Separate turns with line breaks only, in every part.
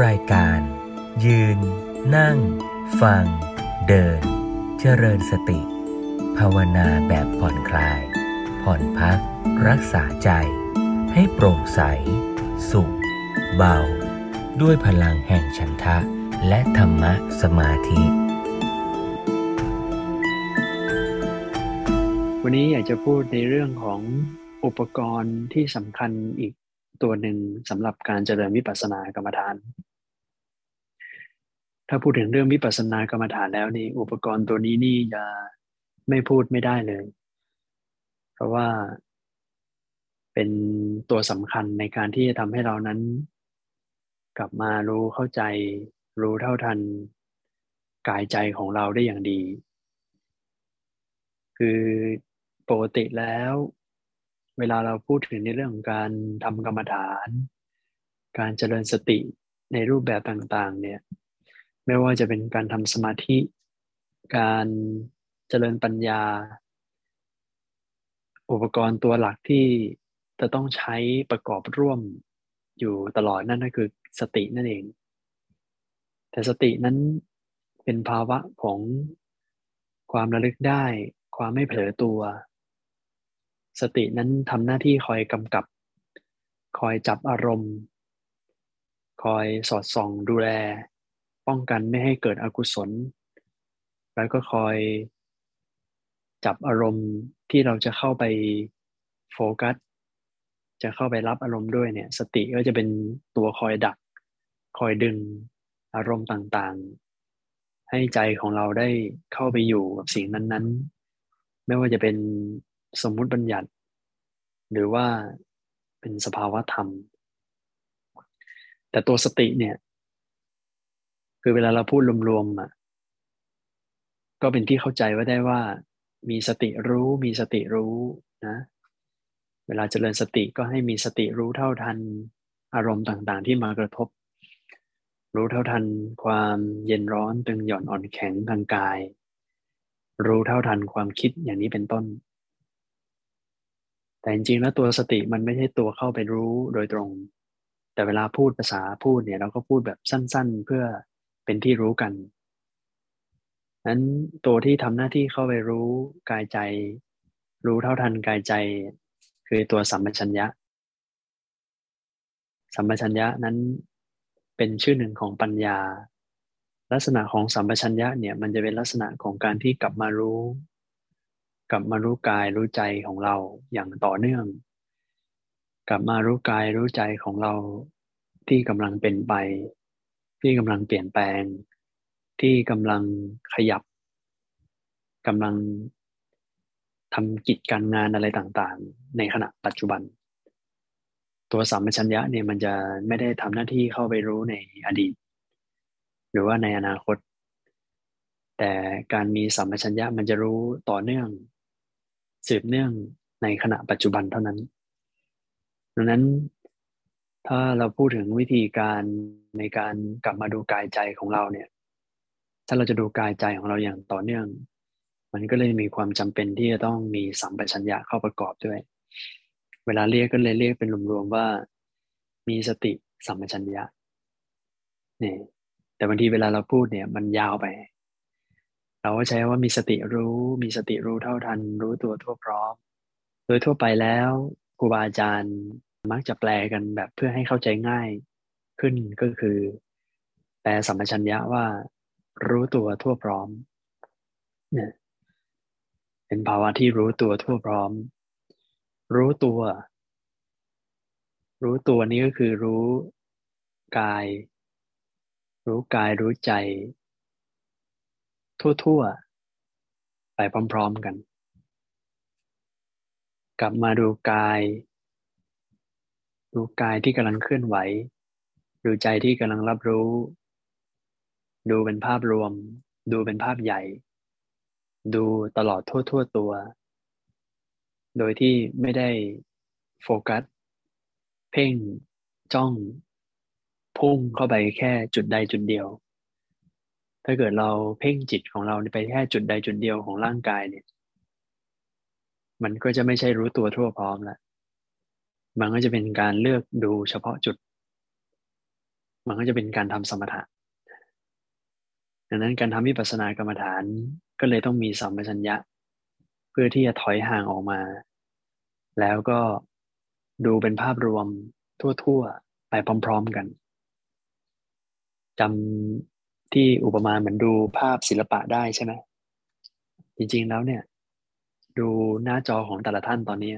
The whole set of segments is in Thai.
รายการ ยืน นั่ง ฟัง เดิน เจริญสติ ภาวนาแบบผ่อนคลาย ผ่อนพัก รักษาใจ ให้โปร่งใส สุข เบา ด้วยพลังแห่งฉันทะ และธรรมะสมาธิ
วันนี้อยากจะพูดในเรื่องของอุปกรณ์ที่สำคัญอีก ตัวหนึ่งสำหรับการเจริญวิปัสสนากรรมฐาน ถ้าพูดถึงเรื่องวิปัสสนากรรมฐานแล้วนี่อุปกรณ์ตัวนี้นี่จะไม่พูดไม่ได้เลย เพราะว่าเป็นตัวสำคัญในการที่จะทำให้เรานั้น กลับมารู้เข้าใจ รู้เท่าทัน กายใจของเราได้อย่างดี คือปกติแล้ว เวลาเราพูดถึงในเรื่องของการทำกรรมฐาน การเจริญสติในรูปแบบต่างๆเนี่ยไม่ว่าจะเป็นการทำสมาธิ การเจริญปัญญา อุปกรณ์ตัวหลักที่จะต้องใช้ประกอบร่วมอยู่ตลอดนั่นก็คือสตินั่นเอง แต่สตินั้นเป็นภาวะของความระลึกได้ ความไม่เผลอตัว สตินั้นทำหน้าที่คอยกำกับ คอยจับอารมณ์ คอยสอดส่องดูแล ป้องกันไม่ให้เกิดอกุศล แล้วก็คอยจับอารมณ์ที่เราจะเข้าไปโฟกัส จะเข้าไปรับอารมณ์ด้วยเนี่ย สติก็จะเป็นตัวคอยดัก คอยดึงอารมณ์ต่างๆ ให้ใจของเราได้เข้าไปอยู่กับสิ่งนั้นๆ ไม่ว่าจะเป็น สมมุติบัญญัติ หรือว่าเป็นสภาวะธรรม แต่ตัวสติเนี่ย คือเวลาเราพูดรวมๆอะก็เป็นที่เข้าใจว่าได้ว่า มีสติรู้ มีสติรู้นะเวลาเจริญสติก็ให้มีสติรู้เท่าทันอารมณ์ต่างๆ ที่มากระทบ รู้เท่าทันความเย็นร้อนตึงหย่อนอ่อนแข็งทางกาย รู้เท่าทันความคิดอย่างนี้เป็นต้น แต่จริงๆแล้วตัวสติมันไม่ใช่ตัวเข้าไปรู้โดยตรง แต่เวลาพูดภาษาพูดเนี่ยเราก็พูดแบบสั้น ๆ เพื่อเป็นที่รู้กันนั้นตัวที่ทำหน้าที่เข้าไปรู้กายใจ รู้เท่าทันกายใจ คือตัวสัมปชัญญะ สัมปชัญญะนั้นเป็นชื่อหนึ่งของปัญญา ลักษณะของสัมปชัญญะเนี่ยมันจะเป็นลักษณะของการที่กลับมารู้ กลับมารู้กายรู้ใจของเราอย่างต่อเนื่อง กลับมารู้กายรู้ใจของเราที่กำลังเป็นไป ที่กำลังเปลี่ยนแปลง ที่กำลังขยับกำลังทำกิจการงานอะไรต่างๆ ในขณะปัจจุบัน ตัวสัมปชัญญะเนี่ยมันจะไม่ได้ทำหน้าที่เข้าไปรู้ในอดีต หรือว่าในอนาคต แต่การมีสัมปชัญญะมันจะรู้ต่อเนื่อง สืบเนื่องในขณะปัจจุบันเท่านั้น ดังนั้นถ้าเราพูดถึงวิธีการในการกลับมาดูกายใจของเราเนี่ย ถ้าเราจะดูกายใจของเราอย่างต่อเนื่อง มันก็เลยมีความจำเป็นที่จะต้องมีสัมปชัญญะเข้าประกอบด้วย เวลาเรียกก็เลยเรียกเป็นรวมๆว่า มีสติสัมปชัญญะเนี่ยแต่บางทีเวลาเราพูดเนี่ยมันยาวไป เราก็ใช้ว่ามีสติรู้ มีสติรู้เท่าทัน รู้ตัวทั่วพร้อม โดยทั่วไปแล้วครูบาอาจารย์มักจะแปลกันแบบเพื่อให้เข้าใจง่ายขึ้นก็คือ แปลสัมปชัญญะว่า รู้ตัวทั่วพร้อมเนี่ยเป็นภาวะที่รู้ตัวทั่วพร้อม รู้ตัว รู้ตัวนี้ก็คือรู้กาย รู้กายรู้ใจ ทั่ว ๆ ไปพร้อม ๆ กัน กลับมาดูกาย ดูกายที่กำลังเคลื่อนไหว ดูใจที่กำลังรับรู้ ดูเป็นภาพรวม ดูเป็นภาพใหญ่ ดูตลอดทั่ว ๆ ตัว โดยที่ไม่ได้โฟกัส เพ่ง จ้อง พุ่งเข้าไปแค่จุดใดจุดเดียว ถ้าเกิดเราเพ่งจิตของเราไปแค่จุดใดจุดเดียวของร่างกายเนี่ย มันก็จะไม่ใช่รู้ตัวทั่วพร้อมล้วมันก็จะเป็นการเลือกดูเฉพาะจุด มันก็จะเป็นการทำสมถะดังนั้นการทำวิปัสสนากรรมฐานก็เลยต้องมีสัมปชัญญะ เพื่อที่จะถอยห่างออกมา แล้วก็ดูเป็นภาพรวมทั่ว ๆ ไปพร้อม ๆกันจำ ที่อุปมาเหมือนดูภาพศิลปะได้ใช่ไหมจริงๆแล้วเนี่ย ดูหน้าจอของแต่ละท่านตอนนี้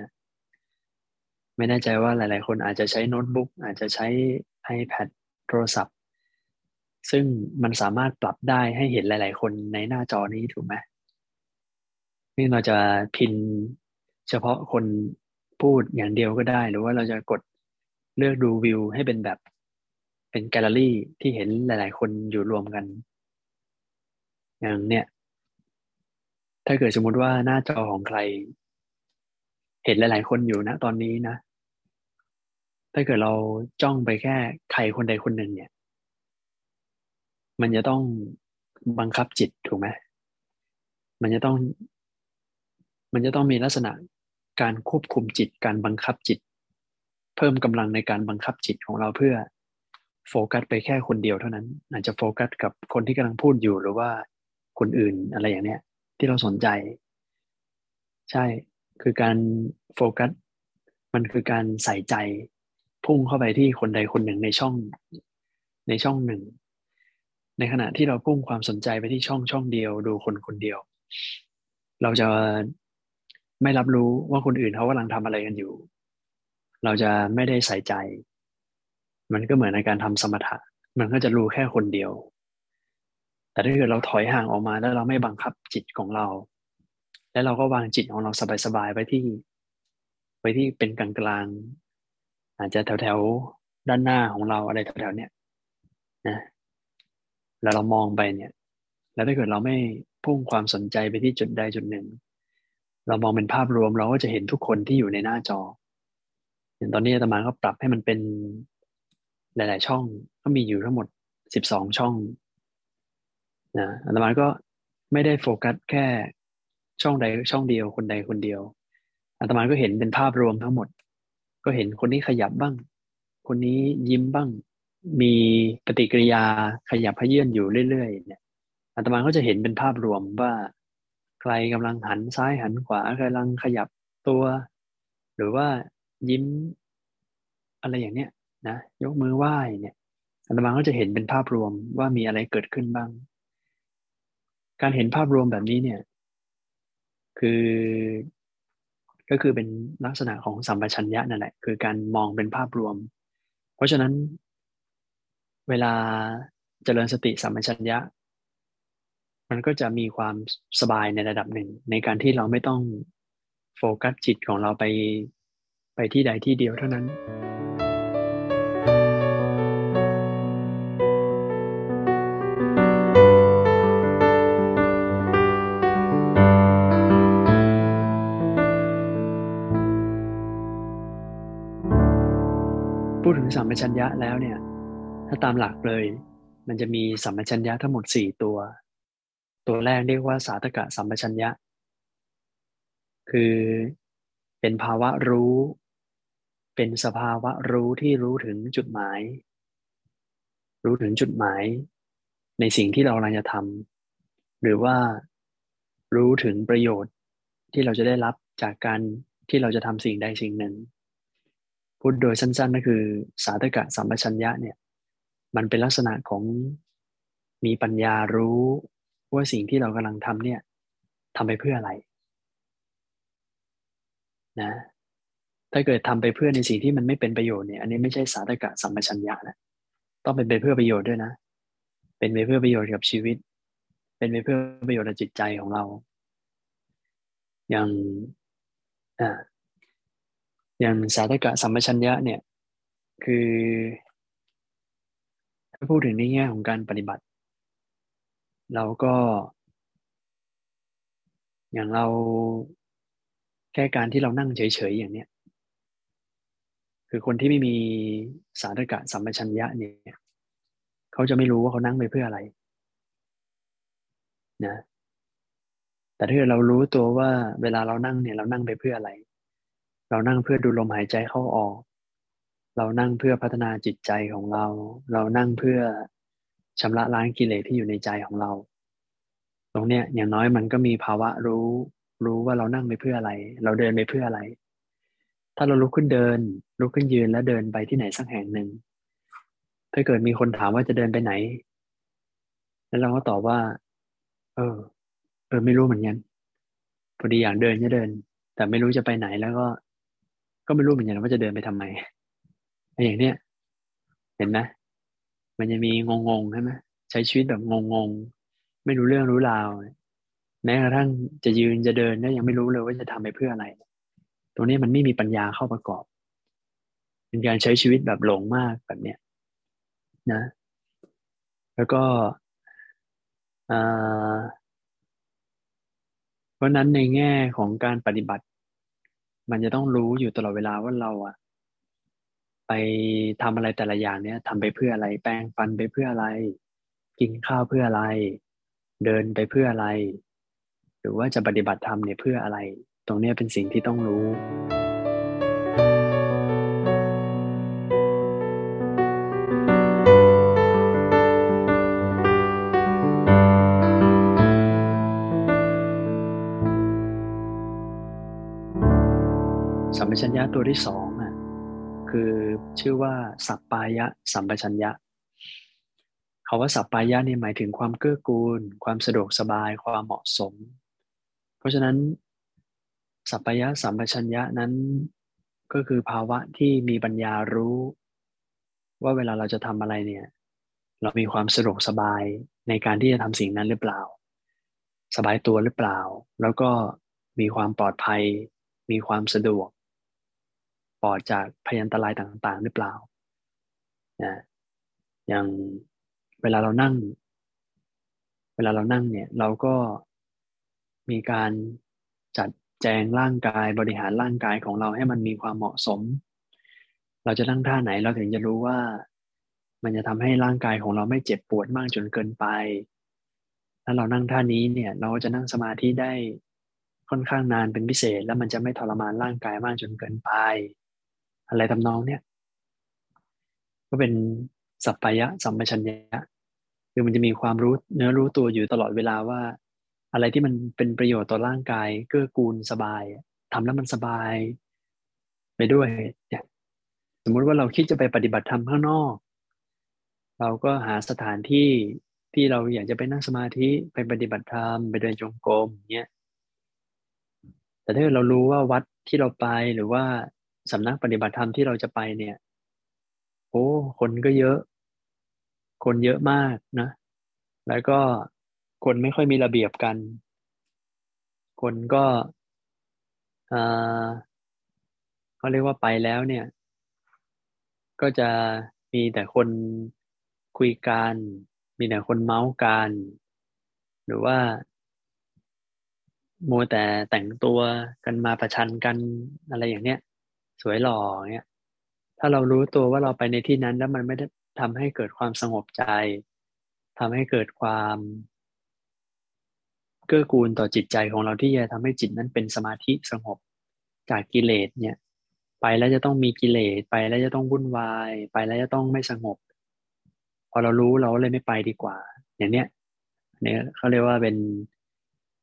ไม่แน่ใจว่าหลาย ๆ คนอาจจะใช้โน้ตบุ๊กอาจจะใช้ iPad โทรศัพท์ ซึ่งมันสามารถปรับได้ให้เห็นหลาย ๆ คนในหน้าจอนี้ถูกไหมนี่เราจะพินเฉพาะคนพูดอย่างเดียวก็ได้ หรือว่าเราจะกดเลือกดูวิวให้เป็นแบบ เป็นแกลเลอรี่ที่เห็นหลาย ๆ คนอยู่รวมกัน อย่างเนี้ยถ้าเกิดสมมติว่าหน้าจอของใคร เห็นหลาย ๆ คนอยู่นะตอนนี้นะ ถ้าเกิดเราจ้องไปแค่ใครคนใดคนหนึ่งเนี่ย มันจะต้องบังคับจิตถูกไหมมันจะต้อง มันจะต้องมีลักษณะการควบคุมจิตการบังคับจิต เพิ่มกำลังในการบังคับจิตของเราเพื่อ โฟกัสไปแค่คนเดียวเท่านั้น อาจจะโฟกัสกับคนที่กำลังพูดอยู่หรือว่าคนอื่นอะไรอย่างเนี้ย ที่เราสนใจ ใช่คือการโฟกัสมันคือการใส่ใจพุ่งเข้าไปที่คนใดคนหนึ่งในช่องในช่องหนึ่ง ในขณะที่เราพุ่งความสนใจไปที่ช่องช่องเดียว ดูคนคนเดียว เราจะไม่รับรู้ว่าคนอื่นเขากำลังทำอะไรกันอยู่ เราจะไม่ได้ใส่ใจ มันก็เหมือนในการทำสมถะ มันก็จะรู้แค่คนเดียว แต่ถ้าเกิดเราถอยห่างออกมาแล้วเราไม่บังคับจิตของเรา แล้วเราก็วางจิตของเราสบายๆไปที่ไปที่เป็นกลางๆอาจจะแถวๆด้านหน้าของเราอะไรแถวๆเนี้ยนะแล้วเรามองไปเนี่ย แล้วถ้าเกิดเราไม่พุ่งความสนใจไปที่จุดใดจุดหนึ่ง เรามองเป็นภาพรวมเราก็จะเห็นทุกคนที่อยู่ในหน้าจออย่างตอนนี้อาตมาก็ปรับให้มันเป็น หลาย ๆ ช่องก็มีอยู่ทั้งหมดสิบสองช่องนะอาตมาก็ไม่ได้โฟกัสแค่ช่องใดช่องเดียวคนใดคนเดียวอาตมาก็เห็นเป็นภาพรวมทั้งหมด ก็เห็นคนนี้ขยับบ้าง คนนี้ยิ้มบ้าง มีปฏิกิริยาขยับพเยื่อนอยู่เรื่อยๆเนี่ยอาตมาก็จะเห็นเป็นภาพรวมว่า ใครกำลังหันซ้ายหันขวากำลังขยับตัว หรือว่ายิ้ม อะไรอย่างเนี้ย นะยกมือไหว้เนี่ยอาตมาก็จะเห็นเป็นภาพรวมว่ามีอะไรเกิดขึ้นบ้าง การเห็นภาพรวมแบบนี้เนี่ย คือก็คือเป็นลักษณะของสัมปชัญญะนั่นแหละคือการมองเป็นภาพรวม เพราะฉะนั้น เวลาเจริญสติสัมปชัญญะ มันก็จะมีความสบายในระดับหนึ่ง ในการที่เราไม่ต้องโฟกัสจิตของเราไปไปที่ใดที่เดียวเท่านั้น งสัมปชัญญะแล้วเนี่ย ถ้าตามหลักเลย มันจะมีสัมปชัญญะทั้งหมดสี่ตัว ตัวแรกเรียกว่าสาธกะสัมปชัญญะ คือเป็นภาวะรู้ เป็นสภาวะรู้ที่รู้ถึงจุดหมาย รู้ถึงจุดหมาย ในสิ่งที่เรากำลังจะทำหรือว่ารู้ถึงประโยชน์ที่เราจะได้รับจากการที่เราจะทำสิ่งใดสิ่งหนึ่ง พูดโดยสั้นๆก็คือ สาธกะสัมปชัญญะเนี่ยมันเป็นลักษณะของมีปัญญารู้ว่าสิ่งที่เรากำลังทำเนี่ยทำไปเพื่ออะไรนะถ้าเกิดทำไปเพื่อในสิ่งที่มันไม่เป็นประโยชน์เนี่ยอันนี้ไม่ใช่สาธกะสัมปชัญญะนะต้องเป็นไปเพื่อประโยชน์ด้วยนะ เป็นไปเพื่อประโยชน์กับชีวิต เป็นไปเพื่อประโยชน์กับจิตใจของเรา อย่าง อย่างสาธกะสัมปชัญญะเนี่ยคือถ้าพูดถึงในแง่ของการปฏิบัติ เราก็ อย่างเราแค่การที่เรานั่งเฉยๆอย่างเนี้ยคือคนที่ไม่มีสาธกะสัมปชัญญะเนี่ยเขาจะไม่รู้ว่าเขานั่งไปเพื่ออะไรนะแต่ถ้าเรารู้ตัวว่าเวลาเรานั่งเนี่ยเรานั่งไปเพื่ออะไร เรานั่งเพื่อดูลมหายใจเข้าออก เรานั่งเพื่อพัฒนาจิตใจของเรา เรานั่งเพื่อชำระล้างกิเลสที่อยู่ในใจของเรา ตรงเนี้ยอย่างน้อยมันก็มีภาวะรู้ รู้ว่าเรานั่งไปเพื่ออะไร เราเดินไปเพื่ออะไร ถ้าเราลุกขึ้นเดิน ลุกขึ้นยืนแล้วเดินไปที่ไหนสักแห่งหนึ่ง ถ้าเกิดมีคนถามว่าจะเดินไปไหน แล้วเราก็ตอบว่า เออ เออไม่รู้เหมือนกันพอดีอยากเดินจะเดิน แต่ไม่รู้จะไปไหนแล้วก็ ก็ไม่รู้เหมือนกันว่าจะเดินไปทำไมอย่างเนี้ยเห็นไหมมันจะมีงงๆใช่ไหมใช้ชีวิตแบบงงๆไม่รู้เรื่องรู้ราวแม้กระทั่งจะยืนจะเดินเนี่ยยังไม่รู้เลยว่าจะทำไปเพื่ออะไร ตรงนี้มันไม่มีปัญญาเข้าประกอบ เป็นการใช้ชีวิตแบบหลงมากแบบเนี้ยนะ แล้วก็เพราะนั้นในแง่ของการปฏิบัติ มันจะต้องรู้อยู่ตลอดเวลาว่าเราอะไปทำอะไรแต่ละอย่างเนี้ยทำไปเพื่ออะไร แปรงฟันไปเพื่ออะไร กินข้าวเพื่ออะไร เดินไปเพื่ออะไร หรือว่าจะปฏิบัติธรรมเนี่ยเพื่ออะไร ตรงนี้เป็นสิ่งที่ต้องรู้ สัมปชัญญะตัวที่สองคือชื่อว่าสัปปายะสัมปชัญญะคาว่าสัปปายะนี่หมายถึงความเกื้อกูล ความสะดวกสบายความเหมาะสม เพราะฉะนั้น สัปปายะสัมปชัญญะนั้นก็คือภาวะที่มีปัญญารู้ ว่าเวลาเราจะทำอะไรเนี่ย เรามีความสะดวกสบายในการที่จะทำสิ่งนั้นหรือเปล่า สบายตัวหรือเปล่า แล้วก็มีความปลอดภัย มีความสะดวก ปลอดจากพยันตรายต่าง ๆ หรือเปล่านะอย่างเวลาเรานั่ง เวลาเรานั่งเนี่ย เราก็มีการจัดแจงร่างกายบริหารร่างกายของเราให้มันมีความเหมาะสม เราจะนั่งท่าไหนเราถึงจะรู้ว่า มันจะทำให้ร่างกายของเราไม่เจ็บปวดมากจนเกินไป ถ้าเรานั่งท่านี้เนี่ย เราจะนั่งสมาธิได้ค่อนข้างนานเป็นพิเศษ แล้วมันจะไม่ทรมานร่างกายมากจนเกินไป อะไรทำนองเนี่ยก็เป็นสัพพยะสัมปชัญญะคือมันจะมีความรู้เนื้อรู้ตัวอยู่ตลอดเวลาว่า อะไรที่มันเป็นประโยชน์ต่อร่างกายเกื้อกูลสบายทำแล้วมันสบายไปด้วยเนี่ยสมมุติว่าเราคิดจะไปปฏิบัติธรรมข้างนอก เราก็หาสถานที่ที่เราอยากจะไปนั่งสมาธิไปปฏิบัติธรรมไปเดินจงกรมเนี่ยแต่ถ้าเรารู้ว่าวัดที่เราไปหรือว่า สำนักปฏิบัติธรรมที่เราจะไปเนี่ย โอ้คนก็เยอะ คนเยอะมากนะ แล้วก็คนไม่ค่อยมีระเบียบกัน คนก็เขาเรียกว่าไปแล้วเนี่ย ก็จะมีแต่คนคุยกัน มีแต่คนเมาส์กัน หรือว่ามัวแต่แต่งตัวกันมาประชันกันอะไรอย่างเนี้ย สวยหล่อเนี่ยถ้าเรารู้ตัวว่าเราไปในที่นั้นแล้วมันไม่ได้ทำให้เกิดความสงบใจทำให้เกิดความเกื้อกูลต่อจิตใจของเราที่จะทำให้จิตนั้นเป็นสมาธิสงบจากกิเลสเนี่ย ไปแล้วจะต้องมีกิเลสไปแล้วจะต้องวุ่นวาย ไปแล้วจะต้องไม่สงบ พอเรารู้เราเลยไม่ไปดีกว่า อย่างเนี้ยเนี่ยเขาเรียกว่าเป็น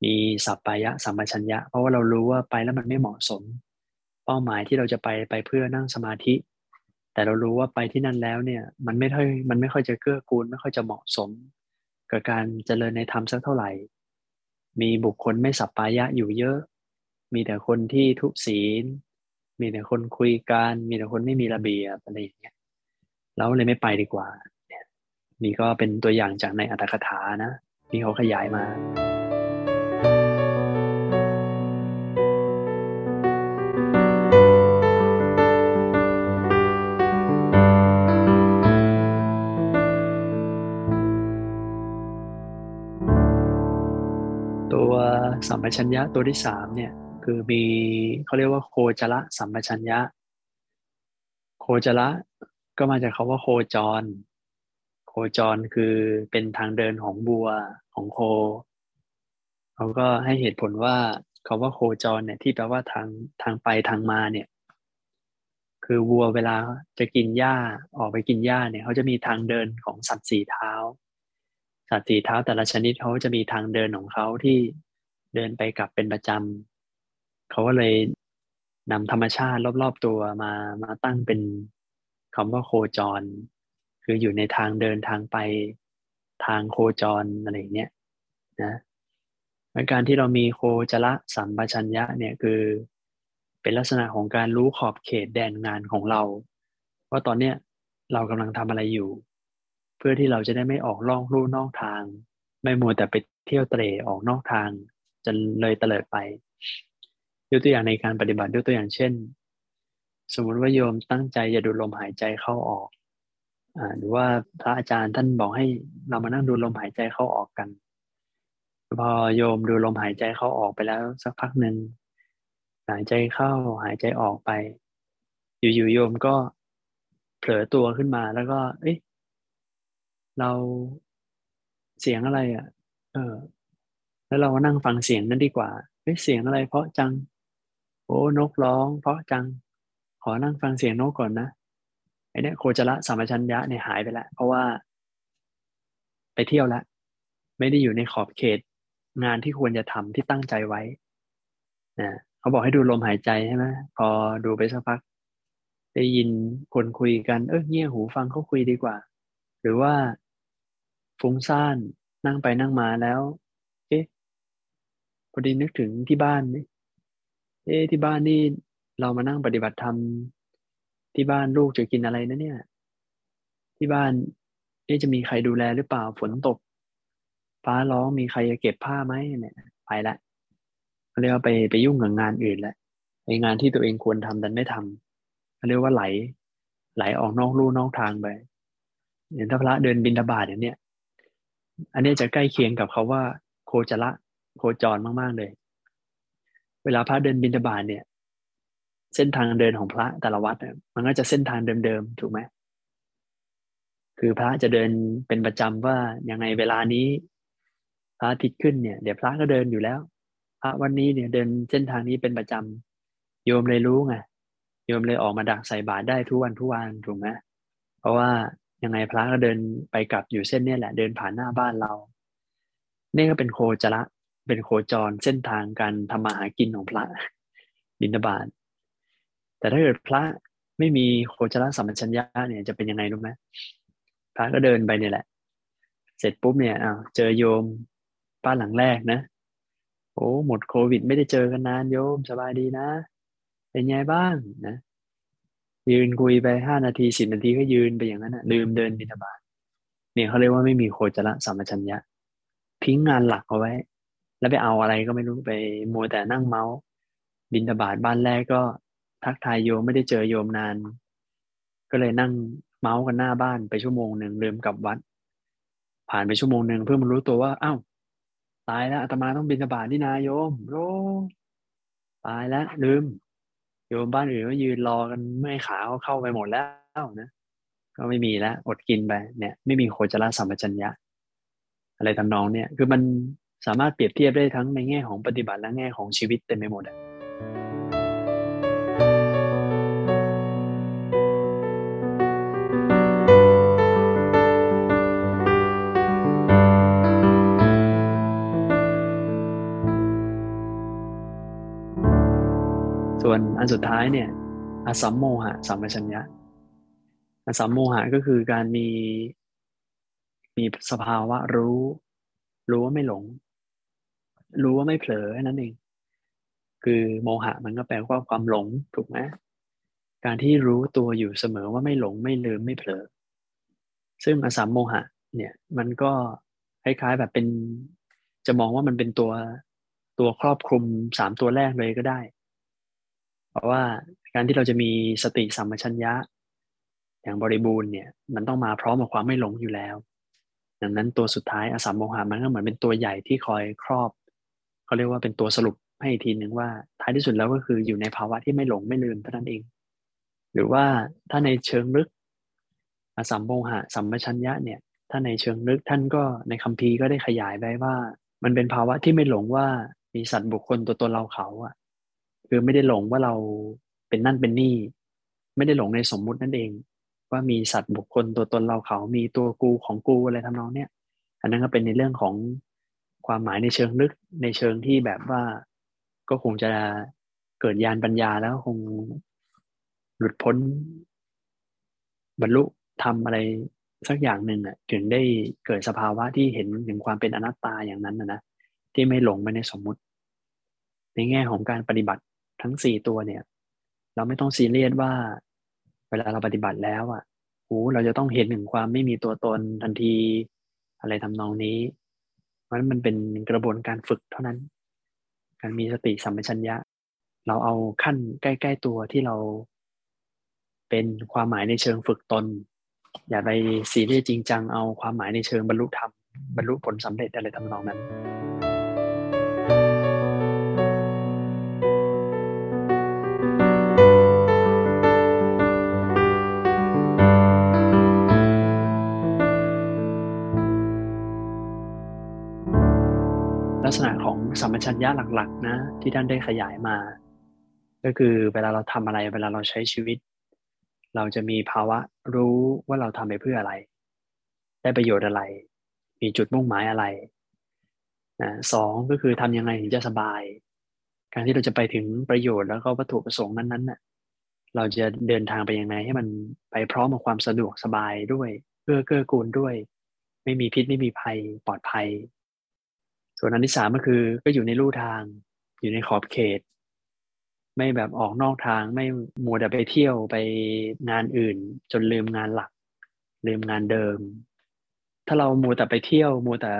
มีสัพพายะสัมปชัญญะ เพราะว่าเรารู้ว่าไปแล้วมันไม่เหมาะสม ป้าหมายที่เราจะไปไปเพื่อนั่งสมาธิ แต่เรารู้ว่าไปที่นั่นแล้วเนี่ยมันไม่ค่อยมันไม่ค่อยจะเกื้อกูล ไม่ค่อยจะเหมาะสมกับการเจริญในธรรมสักเท่าไหร่ มีบุคคลไม่สัปปายะอยู่เยอะ มีแต่คนที่ทุศีล มีแต่คนคุยกันมีแต่คนไม่มีระเบียบอะไรอย่างเงี้ยเราเลยไม่ไปดีกว่านี่ก็เป็นตัวอย่างจากในอัตถกถานะที่เขาขยายมา สัมปชัญญะตัวที่สามเนี่ยคือมีเขาเรียกว่าโคจระสัมปชัญญะ โคจระก็มาจากคาว่าโคจร โคจรคือเป็นทางเดินของบัวของโคเขาก็ให้เหตุผลว่าคาว่าโคจรเนี่ยที่แปลว่าทางทางไปทางมาเนี่ย คืคือวัวเวลาจะกินหญ้าออกไปกินหญ้าเนี่ยเขาจะมีทางเดินของสัตว์สี่เท้าสัตว์สี่เท้าแต่ละชนิดเขาจะมีทางเดินของเขาที่ เดินไปกลับเป็นประจำเขาก็เลยนำธรรมชาติรอบๆตัวมามาตั้งเป็นคำว่าโคจร คืออยู่ในทางเดินทางไปทางโคจรอะไรเนี้ยนะการที่เรามีโคจระสัมปชัญญะเนี่ยคือเป็นลักษณะของการรู้ขอบเขตแดนงานของเรา ว่าตอนเนี้ยเรากำลังทำอะไรอยู่ เพื่อที่เราจะได้ไม่ออกล่องลู่นอกทาง ไม่มัวแต่ไปเที่ยวเตะออกนอกทาง จนเลยเตลิดไป ยกตัวอย่างในการปฏิบัติยกตัวอย่างเช่น สมมุติว่าโยมตั้งใจจะดูลมหายใจเข้าออกอหรือว่าพระอาจารย์ท่านบอกให้เรามานั่งดูลมหายใจเข้าออกกัน พอโยมดูลมหายใจเข้าออกไปแล้วสักพักหนึ่งหายใจเข้าหายใจออกไป อยู่ๆโยมก็เผลอตัวขึ้นมาแล้วก็ เอ๊ะเราเสียงอะไรอะ่ะ เออ แล้วเรานั่งฟังเสียงนั้นดีกว่าเอ๊ะเสียงอะไร เพราะจัง โอ้นกร้อง เพราะจัง ขอนั่งฟังเสียงนกก่อนนะไอ้นี่โคจระสัมปชัญญะเนี่ยหายไปแล้วเพราะว่า ไปเที่ยวล้วไม่ได้อยู่ในขอบเขตงานที่ควรจะทำที่ตั้งใจไว้นะเขาบอกให้ดูลมหายใจใช่ไหมพอดูไปสักพัก ได้ยินคนคุยกันเออเงี่ยหูฟังเขาคุยดีกว่า หรือว่าฟุ้งซ่านนั่งไปนั่งมาแล้ว พอดีนึกถึงที่บ้านนี่เอ๊ะที่บ้านนี่เรามานั่งปฏิบัติธรรมที่บ้านลูกจะกินอะไรนะเนี่ย ที่บ้านเอ๊จะมีใครดูแลหรือเปล่าฝนตก ฟ้าร้องมีใครจะเก็บผ้าไหมเนี่ย ไปละเขาเรียกว่าไปไปยุ่งกับงานอื่นละในงานที่ตัวเองควรทำแต่ไม่ทำเขาเรียกว่าไหล ไหลออกนอกลู่นอกทางไปอย่างถ้าพระเดินบินทบาทอย่างเนี้ยอันนี้จะใกล้เคียงกับเขาว่า โคจระ โคจรมากๆเลย เวลาพระเดินบินทบาทเนี่ย เส้นทางเดินของพระแต่ละวัดมันก็จะเส้นทางเดิมๆถูกไหมคือพระจะเดินเป็นประจำว่ายังไงเวลานี้พระอาทิตย์ขึ้นเนี่ย เดี๋ยวพระก็เดินอยู่แล้ว พระวันนี้เนี่ยเดินเส้นทางนี้เป็นประจำโยมเลยรู้ไงโยมเลยออกมาดักใส่บาตรได้ทุกวันทุกวันถูกไหมเพราะว่ายังไงพระก็เดินไปกลับอยู่เส้นนี้แหละ เดินผ่านหน้าบ้านเรา นี่ก็เป็นโคจระ เป็นโคจรเส้นทางการทำมาหากินของพระบิณฑบาตแต่ถ้าเกิดพระไม่มีโคจรสัมปชัญญะเนี่ยจะเป็นยังไงรู้ไหมพระก็เดินไปเนี่ยแหละ เสร็จปุ๊บเนี่ยอ้าวเจอโยมบ้านหลังแรกนะ โอ้หมดโควิด ไม่ได้เจอกันนานโยมสบายดีนะ เป็นไงบ้างนะ ยืนคุยไปห้านาทีสิบนาทีก็ยืนไปอย่างนั้นนะลืมเดินบิณฑบาตเนี่ยเขาเรียกว่าไม่มีโคจรสัมปชัญญะทิ้งงานหลักเอาไว้ แล้วไปเอาอะไรก็ไม่รู้ไปมัวแต่นั่งเมาส์บินทบาทบ้านแรกก็ทักทายโยมไม่ได้เจอโยมนาน ก็เลยนั่งเมาส์กันหน้าบ้านไปชั่วโมงหนึ่งลืมกลับวัด ผ่านไปชั่วโมงหนึ่งเพื่อมารู้ตัวว่าอ้าวตายแล้วอาตมาต้องบินทบาทนี่นาโยมโรตายแล้วลืม โยมบ้านอื่นก็ยืนรอกันไม่ขาเข้าไปหมดแล้วนะก็ไม่มีแล้วอดกินไปเนี่ย ไม่มีโคจรสัมปชัญญะ อะไรทำนองเนี่ย คือมัน สามารถเปรียบเทียบได้ทั้งในแง่ของปฏิบัติและแง่ของชีวิตเต็มไปหมดอะส่วนอันสุดท้ายเนี่ยอสัมโมหะสัมปชัญญะอสัมโมหะก็คือการมีมีสภาวะรู้ รู้ว่าไม่หลง รู้ว่าไม่เผลอนั่นเอง คือโมหะมันก็แปลว่าความหลงถูกไหมการที่รู้ตัวอยู่เสมอว่าไม่หลงไม่ลืมไม่เผลอ ซึ่งอสัมโมหะเนี่ยมันก็คล้ายๆแบบเป็นจะมองว่ามันเป็นตัวตัวครอบคลุมสามตัวแรกเลยก็ได้ เพราะว่าการที่เราจะมีสติสัมปชัญญะ อย่างบริบูรณ์เนี่ยมันต้องมาพร้อมกับความไม่หลงอยู่แล้ว ดังนั้นตัวสุดท้ายอสัมโมหะมันก็เหมือนเป็นตัวใหญ่ที่คอยครอบ เขาเรียกว่าเป็นตัวสรุปให้ทีหนึ่งว่าท้ายที่สุดแล้วก็คืออยู่ในภาวะที่ไม่หลงไม่ลืมเท่านั้นเอง หรือว่าถ้าในเชิงลึกอสัมโมหะสัมปชัญญะเนี่ย ถ้าในเชิงลึกท่านก็ในคัมภีร์ก็ได้ขยายไว้ว่า มันเป็นภาวะที่ไม่หลงว่ามีสัตว์บุคคลตัวตนเราเขาอะคือไม่ได้หลงว่าเราเป็นนั่นเป็นนี่ ไม่ได้หลงในสมมุตินั่นเอง ว่ามีสัตว์บุคคลตัวตนเราเขา มีตัวกูของกูอะไรทำนองเนี้ยอันนั้นก็เป็นในเรื่องของ ความหมายในเชิงลึกในเชิงที่แบบว่าก็คงจะเกิดญาณปัญญาแล้วคงหลุดพ้น บรรลุทำอะไรสักอย่างหนึ่งอะถึงได้เกิดสภาวะที่เห็นถึงความเป็นอนัตตาอย่างนั้นนะนะที่ไม่หลงไปในสมมุติ ในแง่ของการปฏิบัติทั้งสี่ตัวเนี่ย เราไม่ต้องซีเรียสว่า เวลาเราปฏิบัติแล้วอะโอ้เราจะต้องเห็นถึงความไม่มีตัวตนทันที อะไรทำนองนี้ ราะมันเป็นกระบวนการฝึกเท่านั้น การมีสติสัมปชัญญะ เราเอาขั้นใกล้ๆตัวที่เรา เป็นความหมายในเชิงฝึกตน อย่าไปซีเรียสจริงจังเอาความหมายในเชิงบรรลุธรรมบรรลุผลสำเร็จอะไรทำนองนั้น ลักษณะของสัมปชัญญะหลักๆนะที่ท่านได้ขยายมา ก็คือเวลาเราทำอะไรเวลาเราใช้ชีวิต เราจะมีภาวะรู้ว่าเราทำไปเพื่ออะไร ได้ประโยชน์อะไร มีจุดมุ่งหมายอะไรนะสองก็คือทำยังไงถึงจะสบาย การที่เราจะไปถึงประโยชน์แล้วก็วัตถุประสงค์นั้นๆน่ะเราจะเดินทางไปยังไงให้มันไปพร้อมกับความสะดวกสบายด้วยเพื่อเกื้อกูลด้วย ไม่มีพิษไม่มีภัยปลอดภัย ส่วนอันที่สามก็คือก็อยู่ในลู่ทาง อยู่ในขอบเขต ไม่แบบออกนอกทางไม่มัวแต่ไปเที่ยวไปงานอื่น จนลืมงานหลัก ลืมงานเดิม ถ้าเรามัวแต่ไปเที่ยวมัวแต่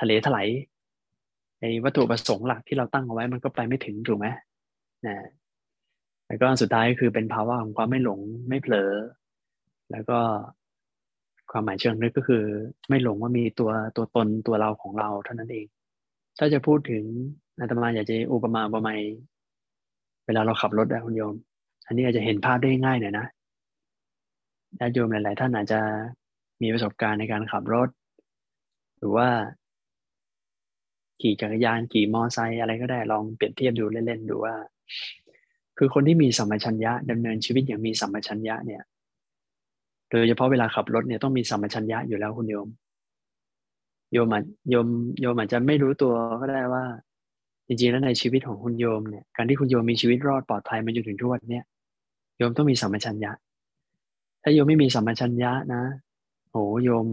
ทะเลถลายในวัตถุประสงค์หลักที่เราตั้งเอาไว้มันก็ไปไม่ถึงถูกไหมนะแล้วก็สุดท้ายก็คือเป็นภาวะของความไม่หลงไม่เผลอ แล้วก็ความหมายเชิงลึกก็คือ ไม่หลงว่ามีตัวตัวตนตัวเราของเราเท่านั้นเอง ถ้าจะพูดถึงอาตมาอยากจะอุปมาอุปไมยเวลาเราขับรถนะคุณโยม อันนี้อาจจะเห็นภาพได้ง่ายหน่อยนะญาติโยมหลาย ๆ ท่านอาจจะมีประสบการณ์ในการขับรถ หรือว่าขี่จักรยานขี่มอไซค์อะไรก็ได้ลองเปรียบเทียบดูเล่น ๆ ดูว่า คือคนที่มีสัมปชัญญะดำเนินชีวิตอย่างมีสัมปชัญญะเนี่ย โดยเฉพาะเวลาขับรถเนี่ยต้องมีสัมปชัญญะอยู่แล้วคุณโยม โยมอาจโยมโยมอาจจะไม่รู้ตัวก็ได้ว่า จริงๆแล้วในชีวิตของคุณโยมเนี่ยการที่คุณโยมมีชีวิตรอดปลอดภัยมาจนถึงทุกวันเนี่ยโยมต้องมีสัมปชัญญะ ถ้าโยมไม่มีสัมปชัญญะนะโอ้โยม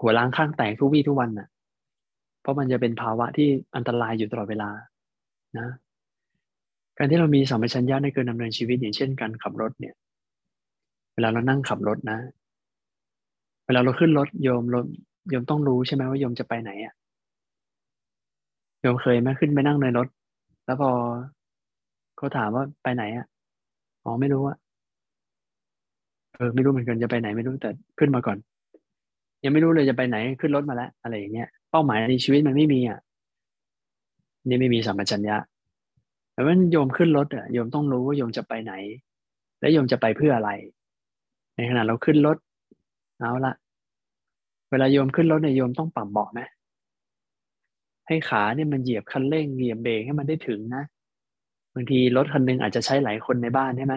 หัวล้างข้างแตกทุกวี่ทุกวันน่ะ เพราะมันจะเป็นภาวะที่อันตรายอยู่ตลอดเวลานะ การที่เรามีสัมปชัญญะในการดำเนินชีวิตอย่างเช่นการขับรถเนี่ย เวลาเรานั่งขับรถนะ เวลาเราขึ้นรถโยมร โยมต้องรู้ใช่ไหมว่าโยมจะไปไหนอะโยมเคยไหมขึ้นไปนั่งในรถ แล้วพอเขาถามว่าไปไหนอะอ๋อไม่รู้อะเออไม่รู้เหมือนกันจะไปไหนไม่รู้แต่ขึ้นมาก่อน ยังไม่รู้เลยจะไปไหนขึ้นรถมาแล้ว อะไรอย่างเงี้ยเป้าหมายในชีวิตมันไม่มีอะนี่ไม่มีสัมปชัญญะแต่ว่าโยมขึ้นรถอะโยมต้องรู้ว่าโยมจะไปไหน และโยมจะไปเพื่ออะไร ในขณะเราขึ้นรถเอาละ เวลาโยมขึ้นรถเนี่ยโยมต้องปรับเบาะไหมให้ขาเนี่ยมันเหยียบคันเร่งเหยียบเบรกให้มันได้ถึงนะบางทีรถคันนึงอาจจะใช้หลายคนในบ้านใช่ไหม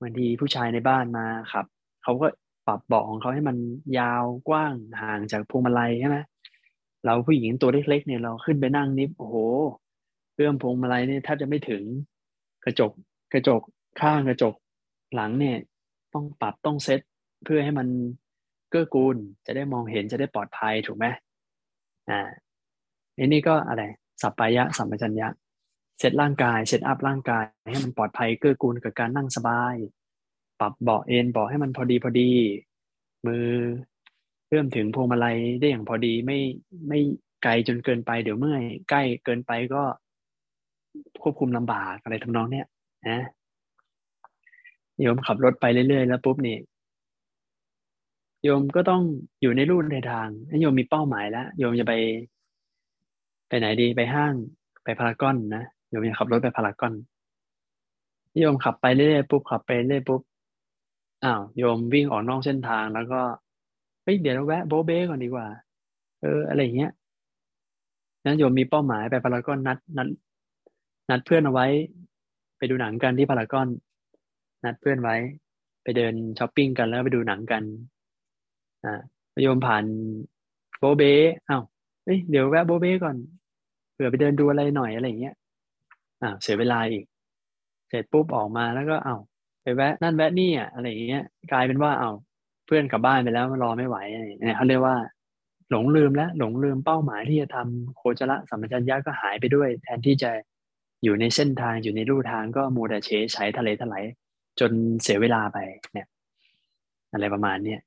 บางทีผู้ชายในบ้านมาครับเขาก็ปรับเบาะของเขาให้มันยาวกว้างห่างจากพวงมาลัยใช่ไหมเราผู้หญิงตัวเล็กๆเนี่ยเราขึ้นไปนั่งนิบโอ้โหเรื่องพวงมาลัยเนี่ยแทบจะไม่ถึงกระจกกระจกข้างกระจกหลังเนี่ย ต้องปรับต้องเซตเพื่อให้มัน เกื้อกูลจะได้มองเห็นจะได้ปลอดภัยถูกไหมอ่าอันนี้ก็อะไรสัพพายะสัมปชัญญะเซตร่างกายเซตอัพร่างกายให้มันปลอดภัยเกื้อกูลกับการนั่งสบาย ปรับเบาะเอนเบาะให้มันพอดีพอดี มือเพิ่มถึงพวงมาลัยได้อย่างพอดีไม่ไม่ไกลจนเกินไปเดี๋ยวเมื่อยใกล้เกินไปก็ควบคุมลำบากอะไรทำนองเนี้ยนะโยมขับรถไปเรื่อยๆแล้วปุ๊บนี่ โยมก็ต้องอยู่ในรูในทางให้โยมมีเป้าหมายแล้ว โยมจะไป ไปไหนดีไปห้างไปพารากอนนะโยมจะขับรถไปพารากอนโยมขับไปเรื่อยๆปุ๊บขับไปเรื่อยปุ๊บอ้าวโยมวิ่งออกนอกเส้นทางแล้วก็เฮ้ยเดี๋ยวเราแวะโบเบ้ก่อนดีกว่า เออ อะไรเงี้ยนั้นโยมมีเป้าหมายไปพารากอนนัดนัด นัดเพื่อนเอาไว้ ไปดูหนังกันที่พารากอน นัดเพื่อนไว้ ไปเดินช้อปปิ้งกันแล้วไปดูหนังกัน อ่าโยมผ่านโบเบ้อ้าวเอ้ยเดี๋ยวแวะโบเบ้ก่อนเผื่อไปเดินดูอะไรหน่อยอะไรเงี้ยอ่าเสียเวลาอีก เสร็จปุ๊บออกมาแล้วก็เอา้าไปแวะนั่นแวะนี่อะอะไรเงี้ย กลายเป็นว่าเอา้าเพื่อนกลับบ้านไปแล้วรอไม่ไหวเนี่ยเขาเรียกว่า หลงลืมแล้วหลงลืมเป้าหมายที่จะทำโคจระสัมปชัญญะก็หายไปด้วย แทนที่จะอยู่ในเส้นทางอยู่ในรูทางก็มัวแต่เฉยใช้ทะเลทลายจนเสียเวลาไปเนี่ย อะไรประมาณเนี้ย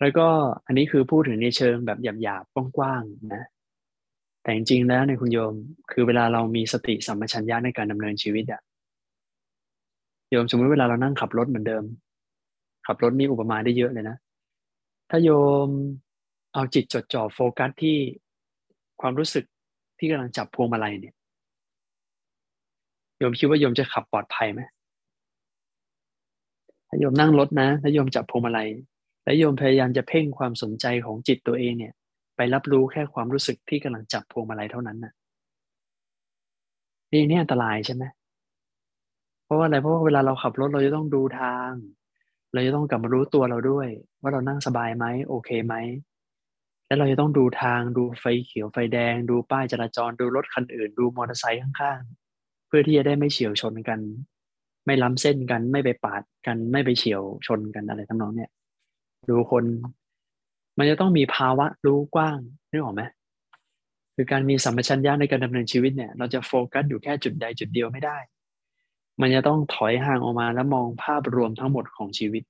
แล้วก็อันนี้คือพูดถึงในเชิงแบบหยาบๆกว้างๆนะ แต่จริงๆแล้วในคุณโยมคือเวลาเรามีสติสัมปชัญญะในการดำเนินชีวิตอะโยมสมมติเวลาเรานั่งขับรถเหมือนเดิม ขับรถนี่อุปมาได้เยอะเลยนะ ถ้าโยมเอาจิตจดจ่อโฟกัสที่ความรู้สึกที่กำลังจับพวงมาลัยเนี่ยโยมคิดว่าโยมจะขับปลอดภัยไหมถ้าโยมนั่งรถนะถ้าโยมจับพวงมาลัย และโยมพยายามจะเพ่งความสนใจของจิตตัวเองเนี่ย ไปรับรู้แค่ความรู้สึกที่กำลังจับพวงมาลัยเท่านั้นนะ่ะนี่นี่อันตรายใช่ไหมเพราะว่าอะไรเพราะว่าเวลาเราขับรถเราจะต้องดูทาง เราจะต้องกลับมารู้ตัวเราด้วย ว่าเรานั่งสบายไหมโอเคไหมแล้วเราจะต้องดูทางดูไฟเขียวไฟแดง ดูป้ายจราจรดูรถคันอื่น ดูมอเตอร์ไซค์ข้างๆ เพื่อที่จะได้ไม่เฉียวชนกัน ไม่ล้ำเส้นกันไม่ไปปาดกันไม่ไปเฉียวชนกันอะไรทั้งน้องเนี่ย ดูคน มันจะต้องมีภาวะรู้กว้างนึกออกไหมคือการมีสัมปชัญญะในการดำเนินชีวิตเนี่ย เราจะโฟกัสอยู่แค่จุดใดจุดเดียวไม่ได้ มันจะต้องถอยห่างออกมาแล้วมองภาพรวมทั้งหมดของชีวิต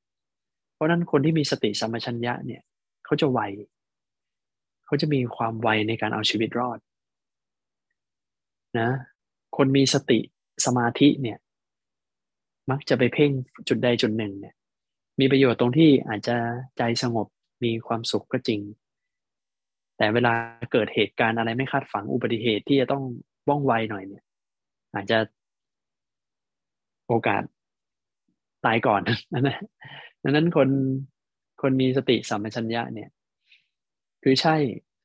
เพราะนั้นคนที่มีสติสัมปชัญญะเนี่ยเขาจะไวเขาจะมีความไวในการเอาชีวิตรอดนะ คนมีสติสมาธิเนี่ย มักจะไปเพ่งจุดใดจุดหนึ่งเนี่ย มีประโยชน์ตรงที่อาจจะใจสงบมีความสุขก็จริง แต่เวลาเกิดเหตุการณ์อะไรไม่คาดฝังอุบัติเหตุที่จะต้องว่องไวหน่อยเนี่ย อาจจะโอกาสตายก่อนนั่นดังนั้นคนคนมีสติสัมปชัญญะเนี่ย คือใช่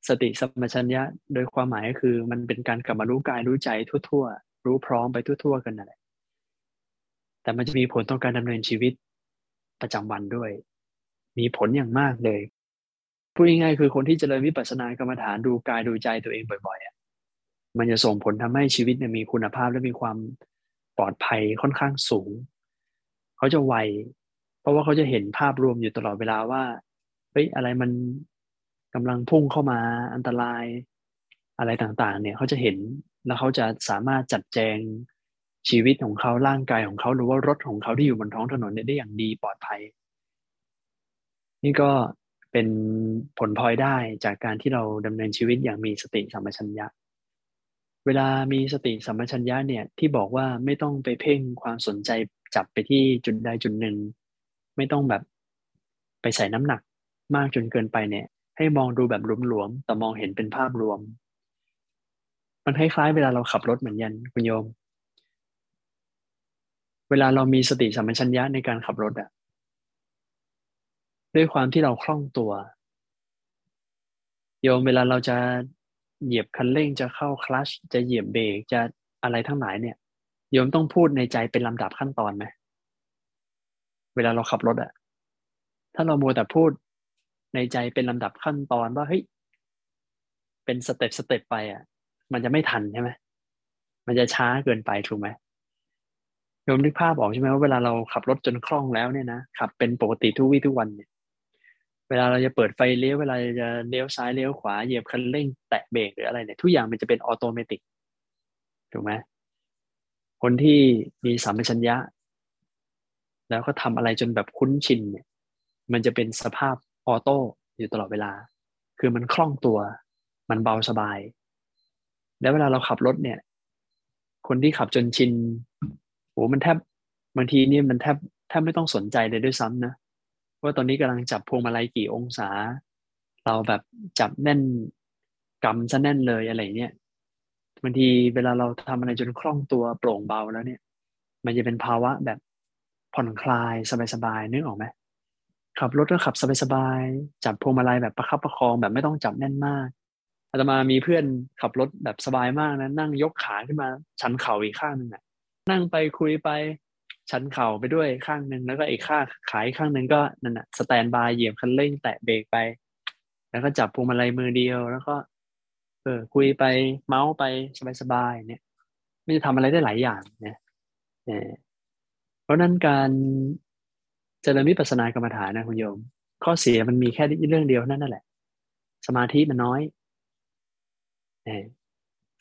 สติสัมปชัญญะ โดยความหมายก็คือ มันเป็นการกลับมารู้กายรู้ใจทั่ว ๆ รู้พร้อมไปทั่ว ๆ กันนั่นแหละแต่มันจะมีผลต่อการดำเนินชีวิต ประจำวันด้วย มีผลอย่างมากเลยพูดง่ายๆคือคนที่เจริญวิปัสสนากรรมฐานดูกายดูใจตัวเองบ่อยๆมันจะส่งผลทำให้ชีวิตเนี่ยมีคุณภาพและมีความปลอดภัยค่อนข้างสูง เขาจะไวเพราะว่าเขาจะเห็นภาพรวมอยู่ตลอดเวลาว่าเฮ้ยอะไรมันกำลังพุ่งเข้ามาอันตรายอะไรต่างๆ เนี่ยเขาจะเห็นแล้วเขาจะสามารถจัดแจง ชีวิตของเขาร่างกายของเขาหรือว่ารถของเขาที่อยู่บนท้องถนนเนี่ยได้อย่างดีปลอดภัย นี่ก็เป็นผลพลอยได้จากการที่เราดำเนินชีวิตอย่างมีสติสัมปชัญญะ เวลามีสติสัมปชัญญะเนี่ยที่บอกว่าไม่ต้องไปเพ่งความสนใจจับไปที่จุดใดจุดหนึ่ง ไม่ต้องแบบไปใส่น้ำหนักมากจนเกินไปเนี่ย ให้มองดูแบบหลวมๆแต่มองเห็นเป็นภาพรวม มันคล้ายๆเวลาเราขับรถเหมือนยันคุณโยม เวลาเรามีสติสัมปชัญญะในการขับรถอะด้วยความที่เราคล่องตัว โยมเวลาเราจะเหยียบคันเร่งจะเข้าคลัตช์จะเหยียบเบรกจะอะไรทั้งหลายเนี่ย โยมต้องพูดในใจเป็นลำดับขั้นตอนไหมเวลาเราขับรถอะถ้าเรามัวแต่พูดในใจเป็นลำดับขั้นตอนว่าเฮ้ยเป็น step step ไปอะมันจะไม่ทันใช่ไหมมันจะช้าเกินไปถูกไหม โยมนึกภาพออกใช่ไหมว่าเวลาเราขับรถจนคล่องแล้วเนี่ยนะขับเป็นปกติทุกวี่ทุกวันเนี่ยเวลาเราจะเปิดไฟเลี้ยวเวลาจะเลี้ยวซ้ายเลี้ยวขวาเหยียบคันเร่งแตะเบรกหรืออะไรเนี่ยทุกอย่างมันจะเป็นออโตเมติกถูกไหมคนที่มีสัมปชัญญะ แล้วก็ทำอะไรจนแบบคุ้นชินเนี่ย มันจะเป็นสภาพออโต้อยู่ตลอดเวลา คือมันคล่องตัว มันเบาสบาย แล้วเวลาเราขับรถเนี่ย คนที่ขับจนชิน โหมันแทบบางทีนี่มันแทบแทบไม่ต้องสนใจเลยด้วยซ้ำนะว่าตอนนี้กำลังจับพวงมาลัยกี่องศา เราแบบจับแน่นกำซะแน่นเลยอะไรเนี้ยบางทีเวลาเราทำอะไรจนคล่องตัวโปร่งเบาแล้วเนี่ย มันจะเป็นภาวะแบบผ่อนคลายสบายๆนึกออกไหมขับรถก็ขับสบายๆจับพวงมาลัยแบบประคับประคองแบบไม่ต้องจับแน่นมากอาตมามีเพื่อนขับรถแบบสบายมากนะนั่งยกขาขึ้นมาชันเข่าอีกข้างหนึ่งอะ นั่งไปคุยไปชันเข่าไปด้วยข้างหนึ่งแล้วก็อีกข้างขายข้างหนึ่งก็นั่นน่ะสแตนบายเหยียบคันเร่งแตะเบรกไป แล้วก็จับพวงมาลัยมือเดียว แล้วก็ เออ คุยไปเมาส์ไปสบายๆเนี่ยมันจะทำอะไรได้หลายอย่างเนี่ยเพราะนั้นการเจริญวิปัสสนากรรมฐานนะคุณโยม ข้อเสียมันมีแค่เรื่องเดียวนั่นนั่นแหละ สมาธิมันน้อย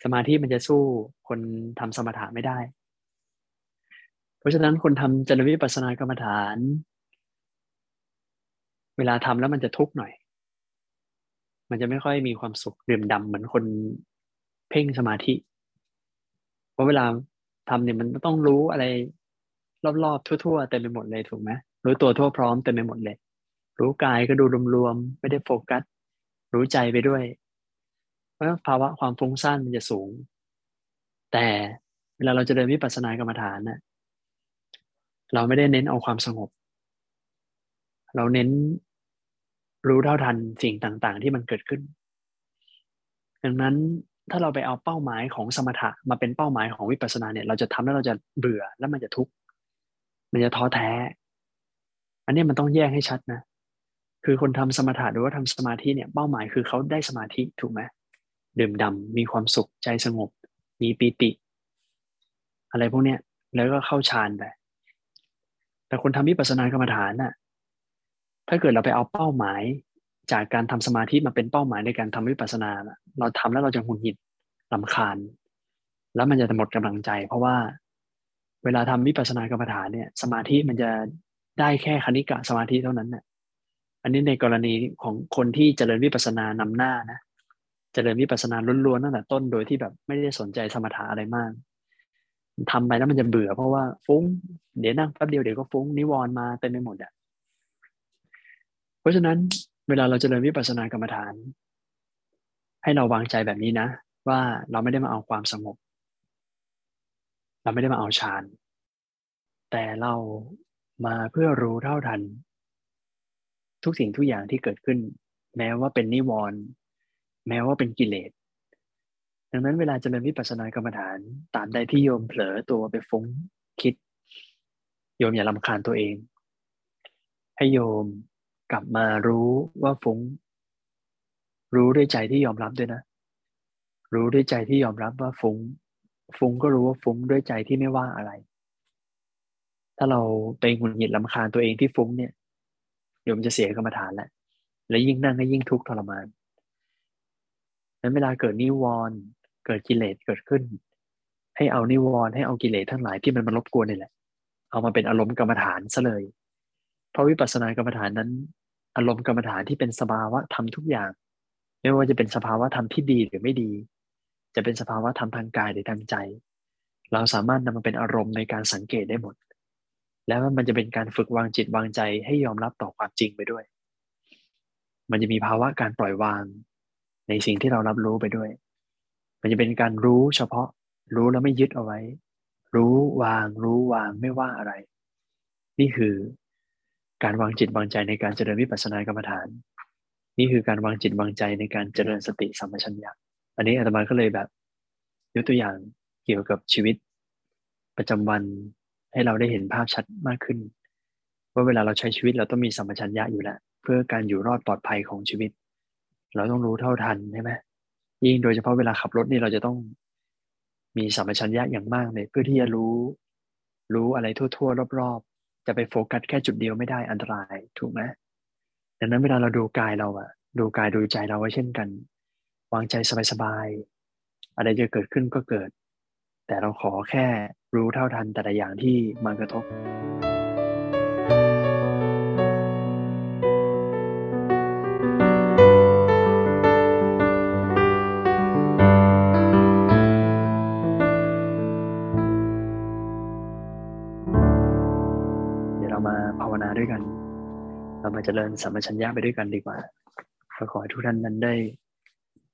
สมาธิมันจะสู้คนทำสมถะไม่ได้ เพราะฉะนั้นคนทำเจริญวิปัสสนากรรมฐาน เวลาทำแล้วมันจะทุกข์หน่อย มันจะไม่ค่อยมีความสุขเดื่มดำเหมือนคนเพ่งสมาธิ เพราะเวลาทำเนี่ยมันต้องรู้อะไร รอบๆทั่วๆเต็มไปหมดเลยถูกไหมรู้ตัวทั่วพร้อมเต็มไปหมดเลย รู้กายก็ดูรวมๆไม่ได้โฟกัส รู้ใจไปด้วย เพราะภาวะความฟุ้งซ่านมันจะสูง แต่เวลาเราจะเดินวิปัสสนากรรมฐานนะ่ะ เราไม่ได้เน้นเอาความสงบ เราเน้นรู้เท่าทันสิ่งต่างๆ ที่มันเกิดขึ้น ดังนั้นถ้าเราไปเอาเป้าหมายของสมถะมาเป็นเป้าหมายของวิปัสสนาเนี่ย เราจะทำแล้วเราจะเบื่อแล้วมันจะทุกข์มันจะท้อแท้ อันนี้มันต้องแยกให้ชัดนะ คือคนทำสมถะหรือว่าทำสมาธิเนี่ยเป้าหมายคือเขาได้สมาธิถูกไหมดื่มดำมีความสุขใจสงบ มีปีติ อะไรพวกเนี้ยแล้วก็เข้าฌานไป แต่คนทำวิปัสสนากรรมฐานน่ะถ้าเกิดเราไปเอาเป้าหมายจากการทำสมาธิมาเป็นเป้าหมายในการทำวิปัสสนา เราทำแล้วเราจะหุนหิดลำคาญ แล้วมันจะหมดกำลังใจ เพราะว่าเวลาทำวิปัสสนากรรมฐานเนี่ยสมาธิมันจะได้แค่คณิกะสมาธิเท่านั้นน่ะอันนี้ในกรณีของคนที่เจริญวิปัสสนานำหน้านะเจริญวิปัสสนาล้วนๆตั้งแต่ต้นโดยที่แบบไม่ได้สนใจสมถะอะไรมาก ทำไปแล้วมันจะเบื่อเพราะว่าฟุ้ง เดี๋ยวนั่งแป๊บเดียวเดี๋ยวก็ฟุ้งนิวรณ์มาเต็มไปหมดอะเพราะฉะนั้นเวลาเราจเจริญวิปัสสนากรรมฐาน ให้เราวางใจแบบนี้นะ ว่าเราไม่ได้มาเอาความสงบ เราไม่ได้มาเอาฌานแต่เรามาเพื่อรู้เท่าทัน ทุกสิ่งทุกอย่างที่เกิดขึ้น แม้ว่าเป็นนิวรณ์แม้ว่าเป็นกิเลส ดังนั้นเวลาเจริญวิปัสสนากรรมฐานตามใดที่โยมเผลอตัวไปฟุ้งคิด โยมอย่าลำคาญตัวเอง ให้โยมกลับมารู้ว่าฟุ้ง รู้ด้วยใจที่ยอมรับด้วยนะ รู้ด้วยใจที่ยอมรับว่าฟุ้ง ฟุ้งก็รู้ว่าฟุ้งด้วยใจที่ไม่ว่าอะไร ถ้าเราไปหงุดหงิดลำคาญตัวเองที่ฟุ้งเนี่ยโยมจะเสียกรรมฐานแหละและยิ่งนั่งก็ยิ่งทุกข์ทรมานนั้นเวลาเกิดนิวรณ์ เกิดกิเลสเกิดขึ้น ให้เอานิวรณ์ให้เอากิเลสทั้งหลายที่มันมารบกวนนี่แหละ เอามาเป็นอารมณ์กรรมฐานซะเลย เพราะวิปัสสนากรรมฐานนั้น อารมณ์กรรมฐานที่เป็นสภาวะธรรมทุกอย่าง ไม่ว่าจะเป็นสภาวะธรรมที่ดีหรือไม่ดี จะเป็นสภาวะธรรมทางกายหรือทางใจ เราสามารถนำมาเป็นอารมณ์ในการสังเกตได้หมด แล้วมันจะเป็นการฝึกวางจิตวางใจให้ยอมรับต่อความจริงไปด้วย มันจะมีภาวะการปล่อยวางในสิ่งที่เรารับรู้ไปด้วย มันจะเป็นการรู้เฉพาะ รู้แล้วไม่ยึดเอาไว้ รู้วางรู้วางไม่ว่าอะไร นี่คือการวางจิตวางใจในการเจริญวิปัสสนากรรมฐาน นี่คือการวางจิตวางใจในการเจริญสติสัมปชัญญะอันนี้อาตมาก็เลยแบบยกตัวอย่างเกี่ยวกับชีวิตประจำวันให้เราได้เห็นภาพชัดมากขึ้นว่าเวลาเราใช้ชีวิตเราต้องมีสัมปชัญญะอยู่แล้วเพื่อการอยู่รอดปลอดภัยของชีวิต เราต้องรู้เท่าทันใช่ไหม ยิ่งโดยเฉพาะเวลาขับรถนี่เราจะต้องมีสัมปชัญญะอย่างมากเลยเพื่อที่จะรู้ รู้อะไรทั่วๆรอบๆ จะไปโฟกัสแค่จุดเดียวไม่ได้อันตรายถูกไหมดังนั้นเวลาเราดูกายเราอะดูกายดูใจเราไว้เช่นกัน วางใจสบายๆอะไรจะเกิดขึ้นก็เกิด แต่เราขอแค่รู้เท่าทันแต่ละอย่างที่มากระทบ ด้วยกัน เรามาเจริญสัมปชัญญะไปด้วยกันดีกว่าก็ขอให้ทุกท่านนั้นได้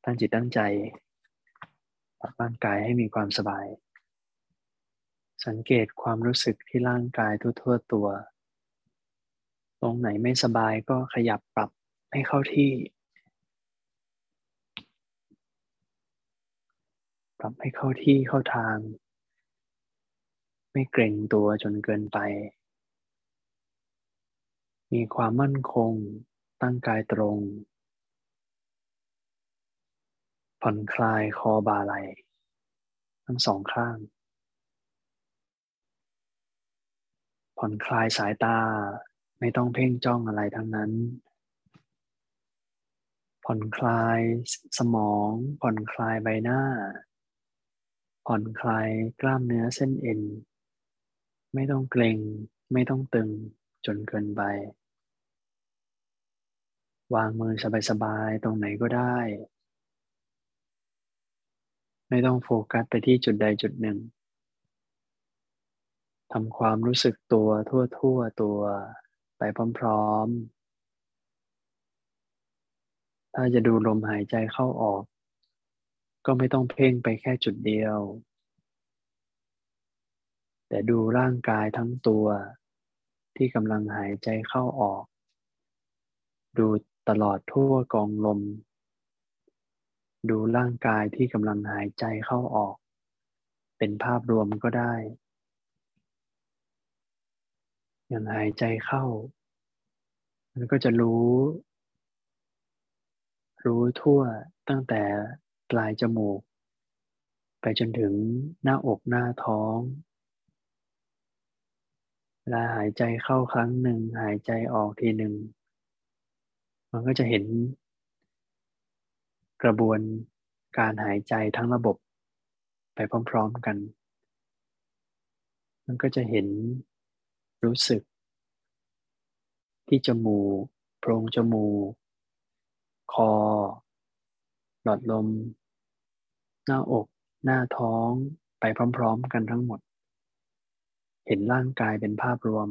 ตั้งจิตตั้งใจปรับร่างกายให้มีความสบาย สังเกตความรู้สึกที่ร่างกายทั่วๆตัว ตรงไหนไม่สบายก็ขยับปรับให้เข้าที่ ปรับให้เข้าที่เข้าทาง ไม่เกรงตัวจนเกินไป มีความมั่นคง ตั้งกายตรง ผ่อนคลายคอบาไหลทั้งสองข้าง ผ่อนคลายสายตาไม่ต้องเพ่งจ้องอะไรทั้งนั้น ผ่อนคลายสมอง ผ่อนคลายใบหน้า ผ่อนคลายกล้ามเนื้อเส้นเอ็น ไม่ต้องเกร็ง ไม่ต้องตึงจนเกินไป วางมือสบายๆ ตรงไหนก็ได้ ไม่ต้องโฟกัสไปที่จุดใดจุดหนึ่งทำความรู้สึกตัวทั่วๆตัวไปพร้อมๆ ถ้าจะดูลมหายใจเข้าออก ก็ไม่ต้องเพ่งไปแค่จุดเดียว แต่ดูร่างกายทั้งตัวที่กำลังหายใจเข้าออก ดู ตลอดทั่วกองลม ดูร่างกายที่กำลังหายใจเข้าออก เป็นภาพรวมก็ได้ อย่างหายใจเข้า มันก็จะรู้ รู้ทั่วตั้งแต่ปลายจมูก ไปจนถึงหน้าอกหน้าท้องเวลาหายใจเข้าครั้งหนึ่งหายใจออกทีหนึ่ง มันก็จะเห็นกระบวนการหายใจทั้งระบบไปพร้อมๆกัน มันก็จะเห็นรู้สึก ที่จมูกโพรงจมูก คอ หลอดลม หน้าอก หน้าท้องไปพร้อมๆกันทั้งหมด เห็นร่างกายเป็นภาพรวม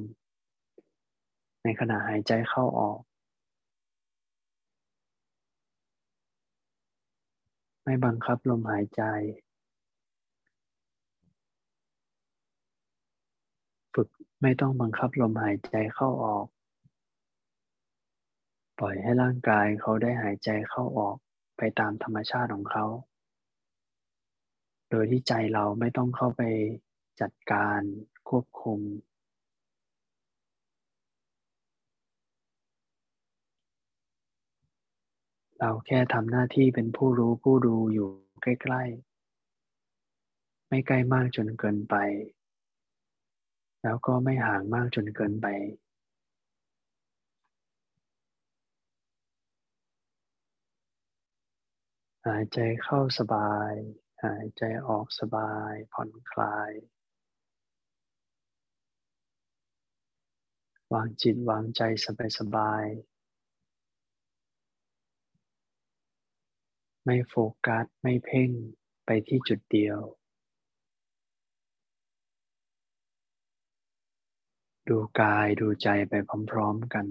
ในขณะหายใจเข้าออก ไม่บังคับลมหายใจ ฝึกไม่ต้องบังคับลมหายใจเข้าออก ปล่อยให้ร่างกายเขาได้หายใจเข้าออกไปตามธรรมชาติของเขา โดยที่ใจเราไม่ต้องเข้าไปจัดการควบคุม เราแค่ทำหน้าที่เป็นผู้รู้ผู้ดูอยู่ใกล้ ๆ ไม่ใกล้มากจนเกินไป แล้วก็ไม่ห่างมากจนเกินไป หายใจเข้าสบาย หายใจออกสบาย ผ่อนคลาย วางจิตวางใจสบายสบาย ไม่โฟกัส ไม่เพ่งไปที่จุดเดียว ดูกายดูใจไปพร้อมๆกัน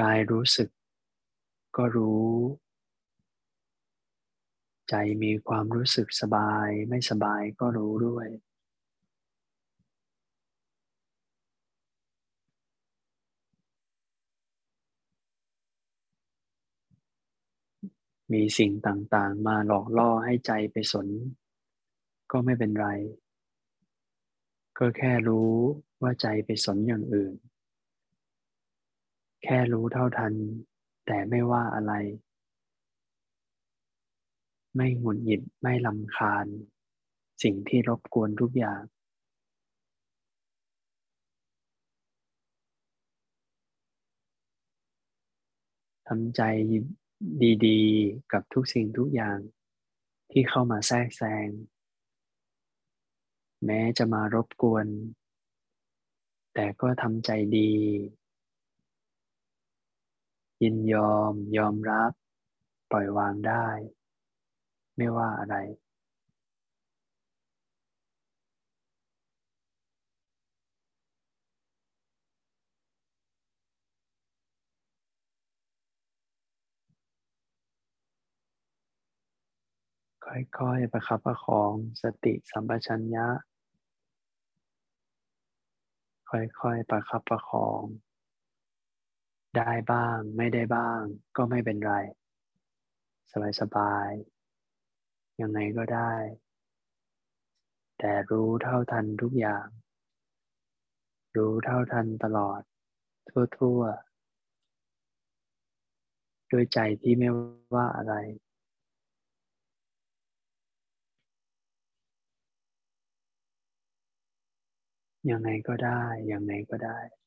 กายรู้สึก ก็รู้ ใจมีความรู้สึกสบายไม่สบายก็รู้ด้วย มีสิ่งต่างๆ มาหลอกล่อให้ใจไปสน ก็ไม่เป็นไร ก็แค่รู้ว่าใจไปสนอย่างอื่น แค่รู้เท่าทัน แต่ไม่ว่าอะไร ไม่หงุดหงิดไม่ลำคาญ สิ่งที่รบกวนทุกอย่างทำใจ ดีๆ กับทุกสิ่งทุกอย่างที่เข้ามาแทรกแซง แม้จะมารบกวน แต่ก็ทำใจดี ยินยอมยอมรับ ปล่อยวางได้ ไม่ว่าอะไร ค่อยๆ ประคับประคองสติสัมปชัญญะ ค่อยๆ ประคับประคอง ได้บ้างไม่ได้บ้าง ก็ไม่เป็นไร สบายๆ ยังไงก็ได้ แต่รู้เท่าทันทุกอย่าง รู้เท่าทันตลอด ทั่วๆ ด้วยใจที่ไม่ว่าอะไร ยังไงก็ได้ ยังไงก็ได้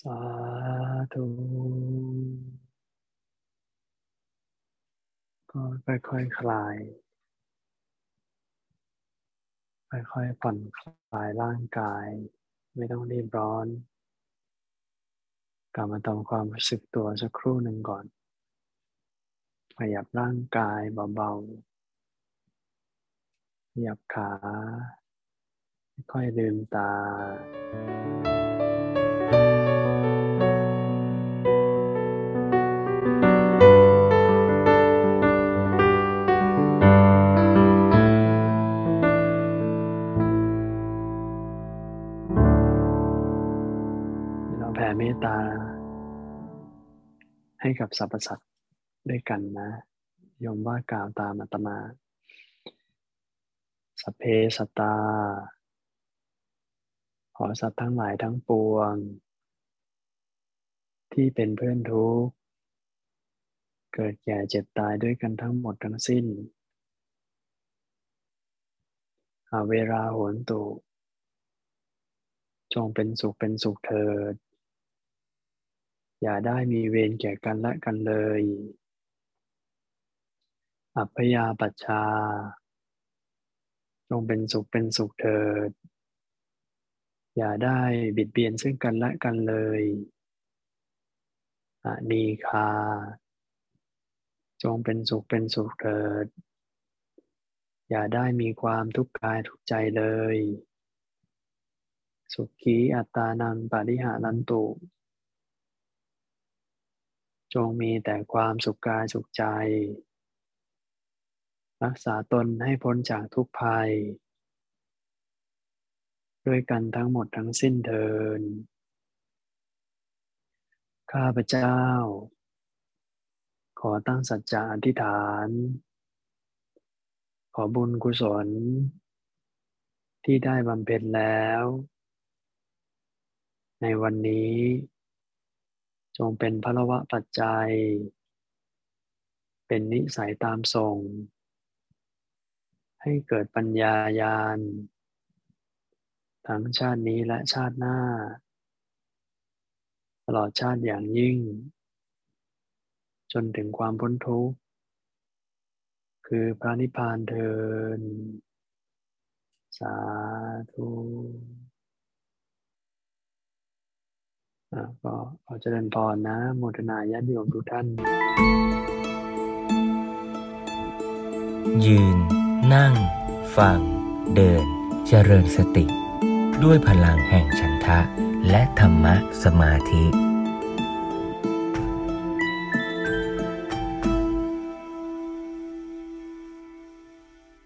สาธุก็ค่อยๆคคลาย ค่อยๆผ่อนคลายร่างกาย ไม่ต้องรีบร้อน กลับมาทำความรู้สึกตัวสักครู่หนึ่งก่อน ขยับร่างกายเบาๆขยับขา ค่อยๆลืมตา เมตา ให้กับสรรพสัตว์ด้วยกันนะยมว่ากล่าวตามอัตมาสเพสตา ขอสัตว์ทั้งหลายทั้งปวง ที่เป็นเพื่อนทุกข์ เกิดแก่เจ็บตายด้วยกันทั้งหมดทั้งสิ้นอาเวลาโหนตุ จงเป็นสุขเป็นสุขเถิด อย่าได้มีเวรแก่กันและกันเลย อัพยาปัชชา จงเป็นสุขเป็นสุขเถิด อย่าได้บิดเบียนซึ่งกันและกันเลยอนีคา จงเป็นสุขเป็นสุขเถิด อย่าได้มีความทุกข์กายทุกใจเลย สุขีอัตานังปาริหารันตุ จงมีแต่ความสุขกายสุขใจ รักษาตนให้พ้นจากทุกภัย ด้วยกันทั้งหมดทั้งสิ้นเทิน ข้าพเจ้า ขอตั้งสัจจะอธิษฐาน ขอบุญกุศล ที่ได้บำเพ็ญแล้ว ในวันนี้ จงเป็นพระวะปัจจัย เป็นนิสัยตามส่งให้เกิดปัญญายาณทั้งชาตินี้และชาติหน้า ตลอดชาติอย่างยิ่ง จนถึงความพ้นทุกข์ คือพระนิพพานเทินสาธุ ก็ขอเจริญพรนะ โมทนาญาติโยมทุกท่าน
ยืน นั่ง ฟัง เดิน เจริญสติ ด้วยพลังแห่งฉันทะ และธรรมะสมาธิ